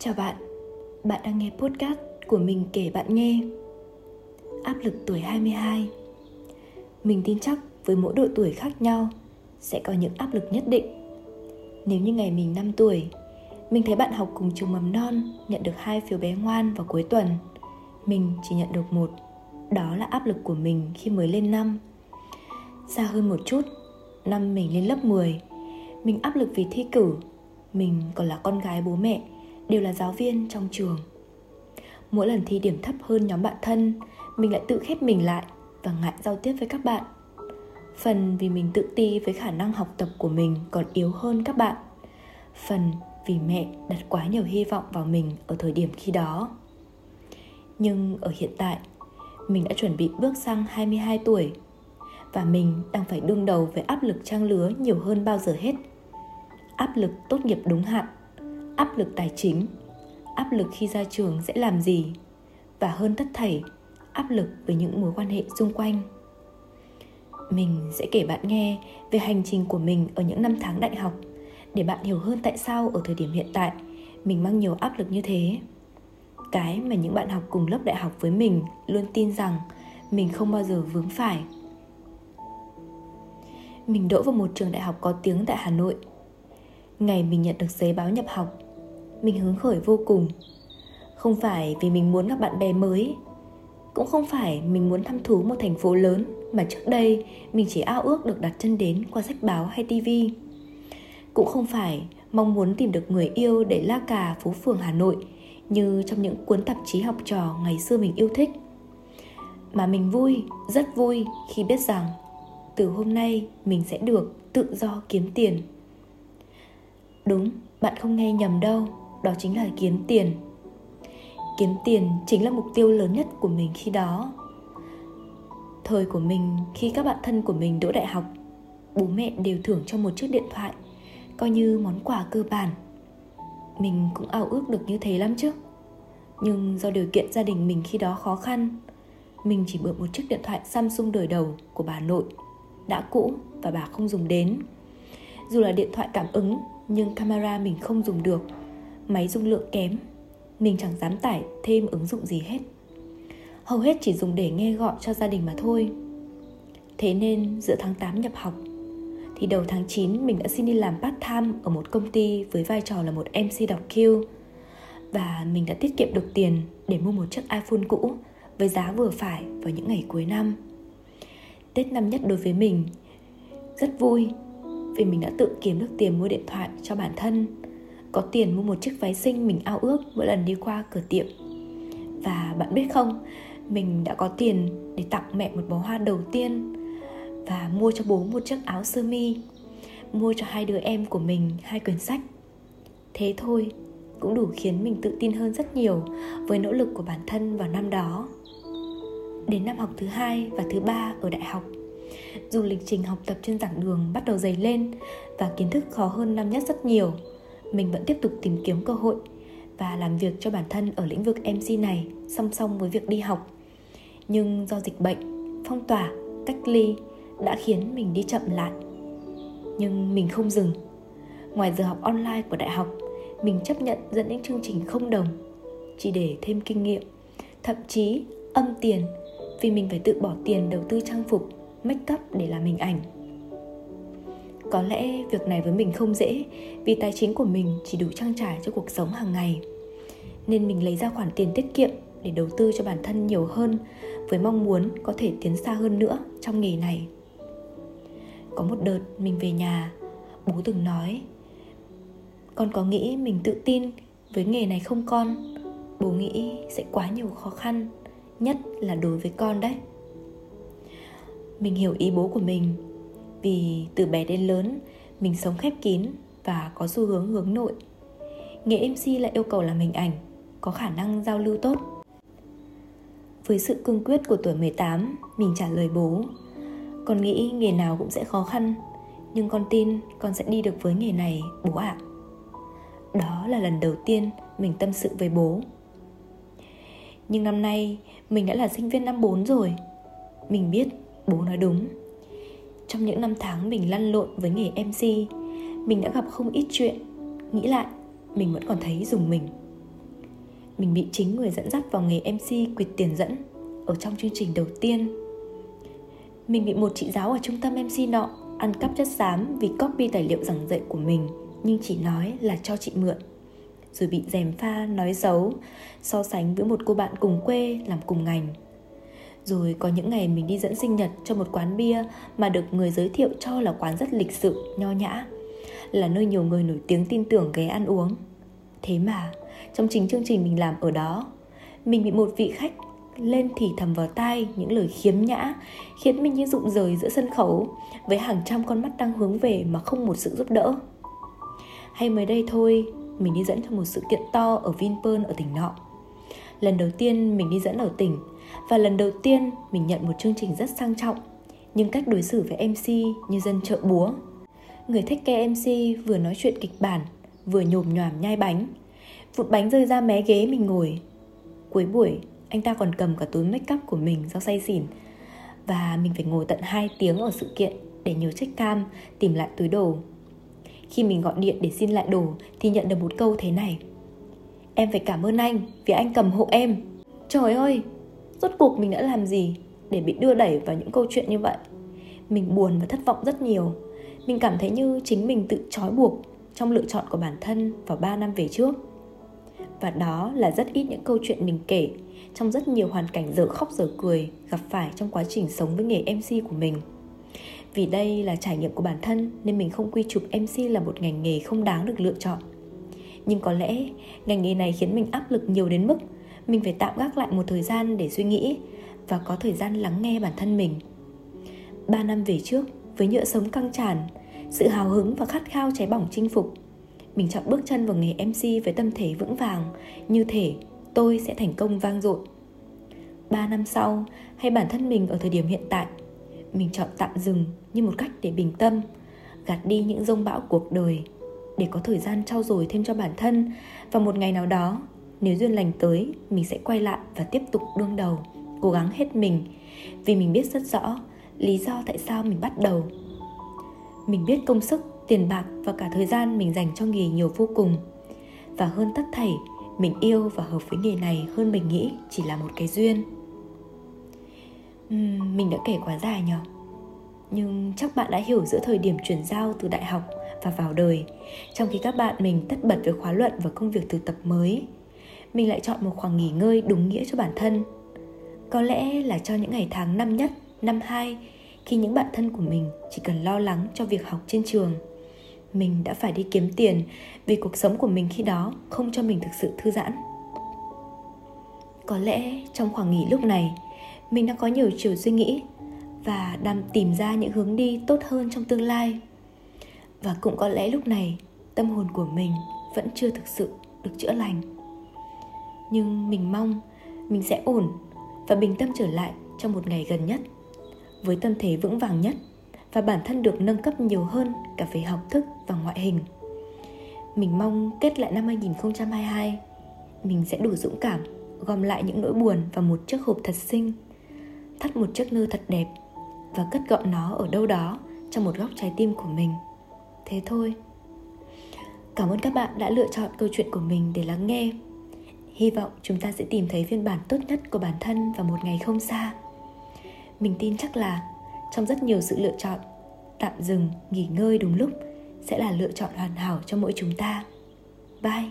Chào bạn, bạn đang nghe podcast của mình kể bạn nghe. Áp lực tuổi 22 Mình tin chắc với mỗi độ tuổi khác nhau sẽ có những áp lực nhất định. Nếu như ngày mình 5 tuổi Mình thấy bạn học cùng trường mầm non nhận được hai phiếu bé ngoan vào cuối tuần Mình chỉ nhận được một. Đó là áp lực của mình khi mới lên năm. Xa hơn một chút Năm mình lên lớp 10 Mình áp lực vì thi cử Mình còn là con gái bố mẹ đều là giáo viên trong trường. Mỗi lần thi điểm thấp hơn nhóm bạn thân, mình lại tự khép mình lại và ngại giao tiếp với các bạn. Phần vì mình tự ti với khả năng học tập của mình còn yếu hơn các bạn. Phần vì mẹ đặt quá nhiều hy vọng vào mình ở thời điểm khi đó. Nhưng ở hiện tại, mình đã chuẩn bị bước sang 22 tuổi và mình đang phải đương đầu với áp lực trang lứa nhiều hơn bao giờ hết. Áp lực tốt nghiệp đúng hạn áp lực tài chính, áp lực khi ra trường sẽ làm gì, và hơn tất thảy, áp lực với những mối quan hệ xung quanh. Mình sẽ kể bạn nghe về hành trình của mình ở những năm tháng đại học để bạn hiểu hơn tại sao ở thời điểm hiện tại mình mang nhiều áp lực như thế. Cái mà những bạn học cùng lớp đại học với mình luôn tin rằng mình không bao giờ vướng phải. Mình đỗ vào một trường đại học có tiếng tại hà nội. Ngày mình nhận được giấy báo nhập học mình hứng khởi vô cùng. Không phải vì mình muốn gặp bạn bè mới, cũng không phải mình muốn thăm thú một thành phố lớn mà trước đây mình chỉ ao ước được đặt chân đến qua sách báo hay tivi cũng không phải mong muốn tìm được người yêu để la cà, phố phường hà nội như trong những cuốn tạp chí học trò ngày xưa mình yêu thích. Mà mình vui, rất vui khi biết rằng từ hôm nay mình sẽ được tự do kiếm tiền. Đúng, bạn không nghe nhầm đâu đó chính là kiếm tiền. Kiếm tiền chính là mục tiêu lớn nhất của mình khi đó. Thời của mình, khi các bạn thân của mình đỗ đại học, bố mẹ đều thưởng cho một chiếc điện thoại, coi như món quà cơ bản. Mình cũng ao ước được như thế lắm chứ. Nhưng do điều kiện gia đình mình khi đó khó khăn, mình chỉ mượn một chiếc điện thoại samsung đời đầu của bà nội, đã cũ và bà không dùng đến. Dù là điện thoại cảm ứng, nhưng camera mình không dùng được máy dung lượng kém. Mình chẳng dám tải thêm ứng dụng gì hết. Hầu hết chỉ dùng để nghe gọi cho gia đình mà thôi. Thế nên, giữa tháng 8 nhập học, thì đầu tháng 9 mình đã xin đi làm part time ở một công ty với vai trò là một MC đọc Q. Và mình đã tiết kiệm được tiền để mua một chiếc iPhone cũ với giá vừa phải vào những ngày cuối năm. Tết năm nhất đối với mình, rất vui vì mình đã tự kiếm được tiền mua điện thoại cho bản thân có tiền mua một chiếc váy xinh mình ao ước mỗi lần đi qua cửa tiệm. Và bạn biết không, mình đã có tiền để tặng mẹ một bó hoa đầu tiên và mua cho bố một chiếc áo sơ mi, mua cho hai đứa em của mình hai quyển sách. Thế thôi, cũng đủ khiến mình tự tin hơn rất nhiều với nỗ lực của bản thân vào năm đó. Đến năm học thứ hai và thứ ba ở đại học, dù lịch trình học tập trên giảng đường bắt đầu dày lên và kiến thức khó hơn năm nhất rất nhiều mình vẫn tiếp tục tìm kiếm cơ hội và làm việc cho bản thân ở lĩnh vực MC này song song với việc đi học. Nhưng do dịch bệnh, phong tỏa, cách ly đã khiến mình đi chậm lại. Nhưng mình không dừng. Ngoài giờ học online của đại học, mình chấp nhận dẫn những chương trình không đồng chỉ để thêm kinh nghiệm, thậm chí âm tiền vì mình phải tự bỏ tiền đầu tư trang phục, make up để làm hình ảnh có lẽ việc này với mình không dễ vì tài chính của mình chỉ đủ trang trải cho cuộc sống hàng ngày. Nên mình lấy ra khoản tiền tiết kiệm để đầu tư cho bản thân nhiều hơn với mong muốn có thể tiến xa hơn nữa trong nghề này. Có một đợt mình về nhà, bố từng nói Con có nghĩ mình tự tin với nghề này không con? Bố nghĩ sẽ quá nhiều khó khăn, nhất là đối với con đấy. Mình hiểu ý bố của mình vì từ bé đến lớn, mình sống khép kín và có xu hướng hướng nội. Nghề mc lại yêu cầu làm hình ảnh, có khả năng giao lưu tốt. Với sự cương quyết của tuổi 18 mình trả lời bố, con nghĩ nghề nào cũng sẽ khó khăn, nhưng con tin con sẽ đi được với nghề này, bố ạ. À. đó là lần đầu tiên mình tâm sự với bố. Nhưng năm nay, mình đã là sinh viên năm 4 rồi. Mình biết bố nói đúng trong những năm tháng mình lăn lộn với nghề MC Mình đã gặp không ít chuyện Nghĩ lại, mình vẫn còn thấy dùng mình mình bị chính người dẫn dắt vào nghề MC quyệt tiền dẫn ở trong chương trình đầu tiên. Mình bị một chị giáo ở trung tâm MC nọ ăn cắp chất xám vì copy tài liệu giảng dạy của mình nhưng chỉ nói là cho chị mượn. Rồi bị dèm pha nói xấu, so sánh với một cô bạn cùng quê làm cùng ngành. Rồi có những ngày mình đi dẫn sinh nhật cho một quán bia mà được người giới thiệu cho là quán rất lịch sự, nho nhã, là nơi nhiều người nổi tiếng tin tưởng ghé ăn uống. Thế mà, trong chính chương trình mình làm ở đó, mình bị một vị khách lên thì thầm vào tai những lời khiếm nhã khiến mình như rụng rời giữa sân khấu với hàng trăm con mắt đang hướng về mà không một sự giúp đỡ hay mới đây thôi mình đi dẫn cho một sự kiện to ở Vinpearl ở tỉnh nọ lần đầu tiên mình đi dẫn ở tỉnh và lần đầu tiên mình nhận một chương trình rất sang trọng. Nhưng cách đối xử với MC như dân chợ búa. Người thích ke MC vừa nói chuyện kịch bản, vừa nhồm nhòm nhai bánh. Vụt bánh rơi ra mé ghế mình ngồi. Cuối buổi, anh ta còn cầm cả túi make up của mình do say xỉn. Và mình phải ngồi tận 2 tiếng ở sự kiện để nhớ check cam, tìm lại túi đồ. Khi mình gọi điện để xin lại đồ thì nhận được một câu thế này. Em phải cảm ơn anh vì anh cầm hộ em. Trời ơi! Rốt cuộc mình đã làm gì để bị đưa đẩy vào những câu chuyện như vậy mình buồn và thất vọng rất nhiều mình cảm thấy như chính mình tự trói buộc trong lựa chọn của bản thân vào 3 năm về trước và đó là rất ít những câu chuyện mình kể trong rất nhiều hoàn cảnh dở khóc dở cười gặp phải trong quá trình sống với nghề MC của mình. Vì đây là trải nghiệm của bản thân nên mình không quy chụp MC là một ngành nghề không đáng được lựa chọn. Nhưng có lẽ ngành nghề này khiến mình áp lực nhiều đến mức mình phải tạm gác lại một thời gian để suy nghĩ và có thời gian lắng nghe bản thân mình. Ba năm về trước, với nhựa sống căng tràn, sự hào hứng và khát khao cháy bỏng chinh phục, mình chọn bước chân vào nghề MC với tâm thế vững vàng, như thể tôi sẽ thành công vang dội. Ba năm sau, hay bản thân mình ở thời điểm hiện tại, mình chọn tạm dừng như một cách để bình tâm, gạt đi những rông bão cuộc đời, để có thời gian trau dồi thêm cho bản thân và một ngày nào đó, nếu duyên lành tới, mình sẽ quay lại và tiếp tục đương đầu, cố gắng hết mình, vì mình biết rất rõ lý do tại sao mình bắt đầu. Mình biết công sức, tiền bạc và cả thời gian mình dành cho nghề nhiều vô cùng. Và hơn tất thảy, mình yêu và hợp với nghề này hơn mình nghĩ chỉ là một cái duyên uhm, mình đã kể quá dài nhở nhưng chắc bạn đã hiểu giữa thời điểm chuyển giao từ đại học và vào đời trong khi các bạn mình tất bật với khóa luận và công việc thực tập mới mình lại chọn một khoảng nghỉ ngơi đúng nghĩa cho bản thân. Có lẽ là cho những ngày tháng năm nhất, năm hai, khi những bạn thân của mình chỉ cần lo lắng cho việc học trên trường, mình đã phải đi kiếm tiền vì cuộc sống của mình khi đó không cho mình thực sự thư giãn. Có lẽ trong khoảng nghỉ lúc này, mình đã có nhiều chiều suy nghĩ và đang tìm ra những hướng đi tốt hơn trong tương lai. Và cũng có lẽ lúc này, tâm hồn của mình vẫn chưa thực sự được chữa lành nhưng mình mong mình sẽ ổn và bình tâm trở lại trong một ngày gần nhất với tâm thế vững vàng nhất và bản thân được nâng cấp nhiều hơn cả về học thức và ngoại hình. Mình mong kết lại năm 2022, mình sẽ đủ dũng cảm gom lại những nỗi buồn vào một chiếc hộp thật xinh, thắt một chiếc nơ thật đẹp và cất gọn nó ở đâu đó trong một góc trái tim của mình. Thế thôi. Cảm ơn các bạn đã lựa chọn câu chuyện của mình để lắng nghe. Hy vọng chúng ta sẽ tìm thấy phiên bản tốt nhất của bản thân vào một ngày không xa. Mình tin chắc là trong rất nhiều sự lựa chọn, tạm dừng nghỉ ngơi đúng lúc sẽ là lựa chọn hoàn hảo cho mỗi chúng ta bye